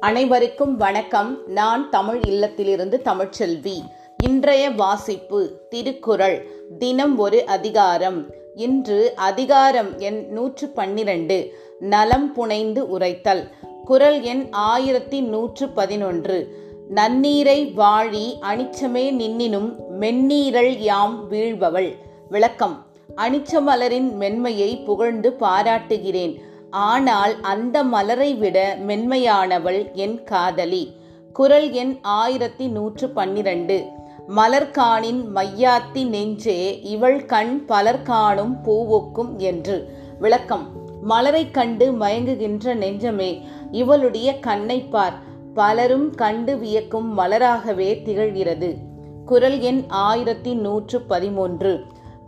அனைவருக்கும் வணக்கம். நான் தமிழ் இல்லத்திலிருந்து தமிழ்ச்செல்வி. இன்றைய வாசிப்பு திருக்குறள். தினம் ஒரு அதிகாரம். இன்று அதிகாரம் எண் நூற்று பன்னிரண்டு. நலம் புனைந்து உரைத்தல். குரல் எண் ஆயிரத்தி நூற்று பதினொன்று. நன்னீரை வாழி அனிச்சமே நின்னினும் மென்னீரல் யாம் வீழ்பவள். விளக்கம். அனிச்சமலரின் மென்மையை புகழ்ந்து பாராட்டுகிறேன். ஆனால் அந்த மலரை விட மென்மையானவள் என் காதலி. குரல் எண் ஆயிரத்தி நூற்று பன்னிரண்டு. மலர்காணின் மையாத்தி நெஞ்சே இவள் கண் பலர் காணும் பூவுக்கும் என்று. விளக்கம். மலரை கண்டு மயங்குகின்ற நெஞ்சமே இவளுடைய கண்ணை பார். பலரும் கண்டு வியக்கும் மலராகவே திகழ்கிறது. குரல் எண் ஆயிரத்தி நூற்று பதிமூன்று.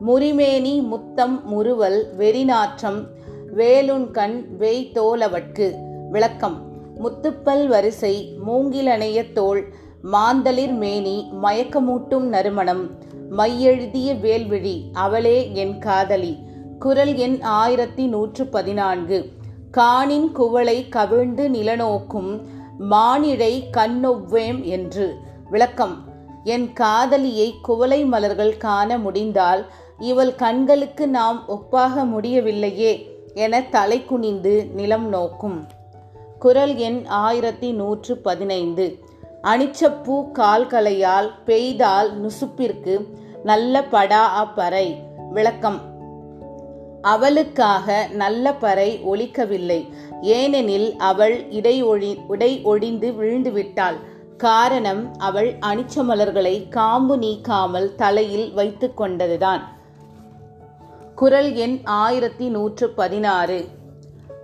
முறிமேனி முத்தம் முறுவல் வெறிநாற்றம் வேலுண்கண் வெய் தோலவட்கு. விளக்கம். முத்துப்பல் வரிசை மூங்கிலணைய தோல் மாந்தளிர் மேனி மயக்கமூட்டும் நறுமணம். மையெழுதிய வேல்விழி அவளே என் காதலி. குரல் எண் ஆயிரத்தி நூற்று பதினான்கு. காணின் குவளை கவிழ்ந்து நிலநோக்கும் மானிழை கண்ணொவ்வேம் என்று. விளக்கம். என் காதலியை குவளை மலர்கள் காண முடிந்தால் இவள் கண்களுக்கு நாம் ஒப்பாக முடியவில்லையே. என தலை குனிந்து நிலம் நோக்கும். குரல் எண் ஆயிரத்தி நூற்று பதினைந்து. அணிச்சப்பூ கால்களையால் பெய்தால் நுசுப்பிற்கு நல்ல படா அப்பறை. விளக்கம். அவளுக்காக நல்ல பறை ஒழிக்கவில்லை ஏனெனில் அவள் இடை ஒழி உடை ஒழிந்து விழுந்து விட்டாள் காரணம் அவள் அனிச்ச மலர்களை காம்பு நீக்காமல் தலையில் வைத்து கொண்டதுதான். குரல் எண் ஆயிரத்தி நூற்று பதினாறு.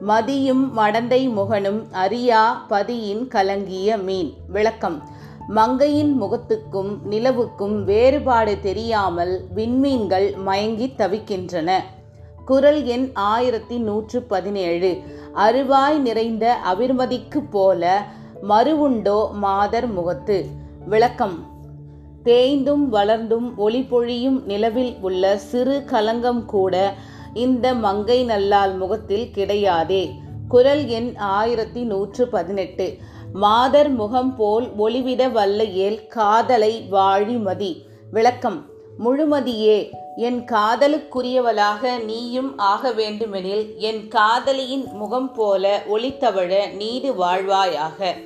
மதியும் மடந்தை முகனும் அரியா பதியின் கலங்கிய மீன். விளக்கம். மங்கையின் முகத்துக்கும் நிலவுக்கும் வேறுபாடு தெரியாமல் விண்மீன்கள் மயங்கி தவிக்கின்றன. குரல் எண் ஆயிரத்தி நூற்று பதினேழு. அருவாய் நிறைந்த அவிர்மதிக்கு போல மறுவுண்டோ மாதர் முகத்து. விளக்கம். தேய்ந்தும் வளர்ந்தும் ஒளி பொழியும் நிலவில் உள்ள சிறு கலங்கம் கூட இந்த மங்கை நல்லால் முகத்தில் கிடையாதே. குரல் எண் ஆயிரத்தி நூற்று பதினெட்டு. மாதர் முகம் போல் ஒளிவிட வல்லையேல் காதலை வாழிமதி. விளக்கம் முழுமதியே என் காதலுக்குரியவளாக நீயும் ஆக வேண்டுமெனில் என் காதலியின் முகம் போல ஒளித்தவழ நீடு வாழ்வாயாக.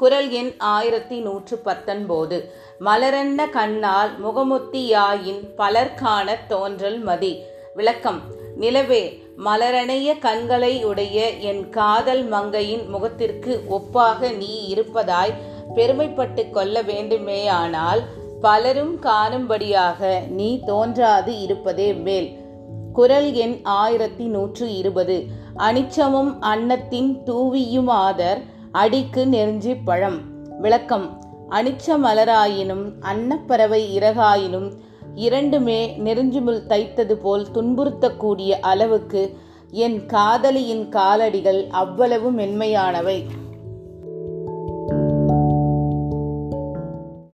குரல் எண் ஆயிரத்தி நூற்று பத்தொன்பது. மலரன்ன கண்ணால் முகமுத்தியாயின் பலர்காண தோன்றல் மதி. விளக்கம். நிலவே மலரணைய கண்களை உடைய என் காதல் மங்கையின் முகத்திற்கு ஒப்பாக நீ இருப்பதாய் பெருமைப்பட்டு கொள்ள வேண்டுமேயானால் பலரும் காணும்படியாக நீ தோன்றாது இருப்பதே மேல். குரல் எண் ஆயிரத்தி நூற்று இருபது. அனிச்சமும் அன்னத்தின் தூவியுமாதர் அடிக்கு நெருஞ்சி பழம். விளக்கம். அனிச்ச மலராயினும் அன்னப்பறவை இறகாயினும் இரண்டுமே நெருஞ்சுமுள் தைத்தது போல் துன்புறுத்தக்கூடிய அளவுக்கு என் காதலியின் காலடிகள் அவ்வளவு மென்மையானவை.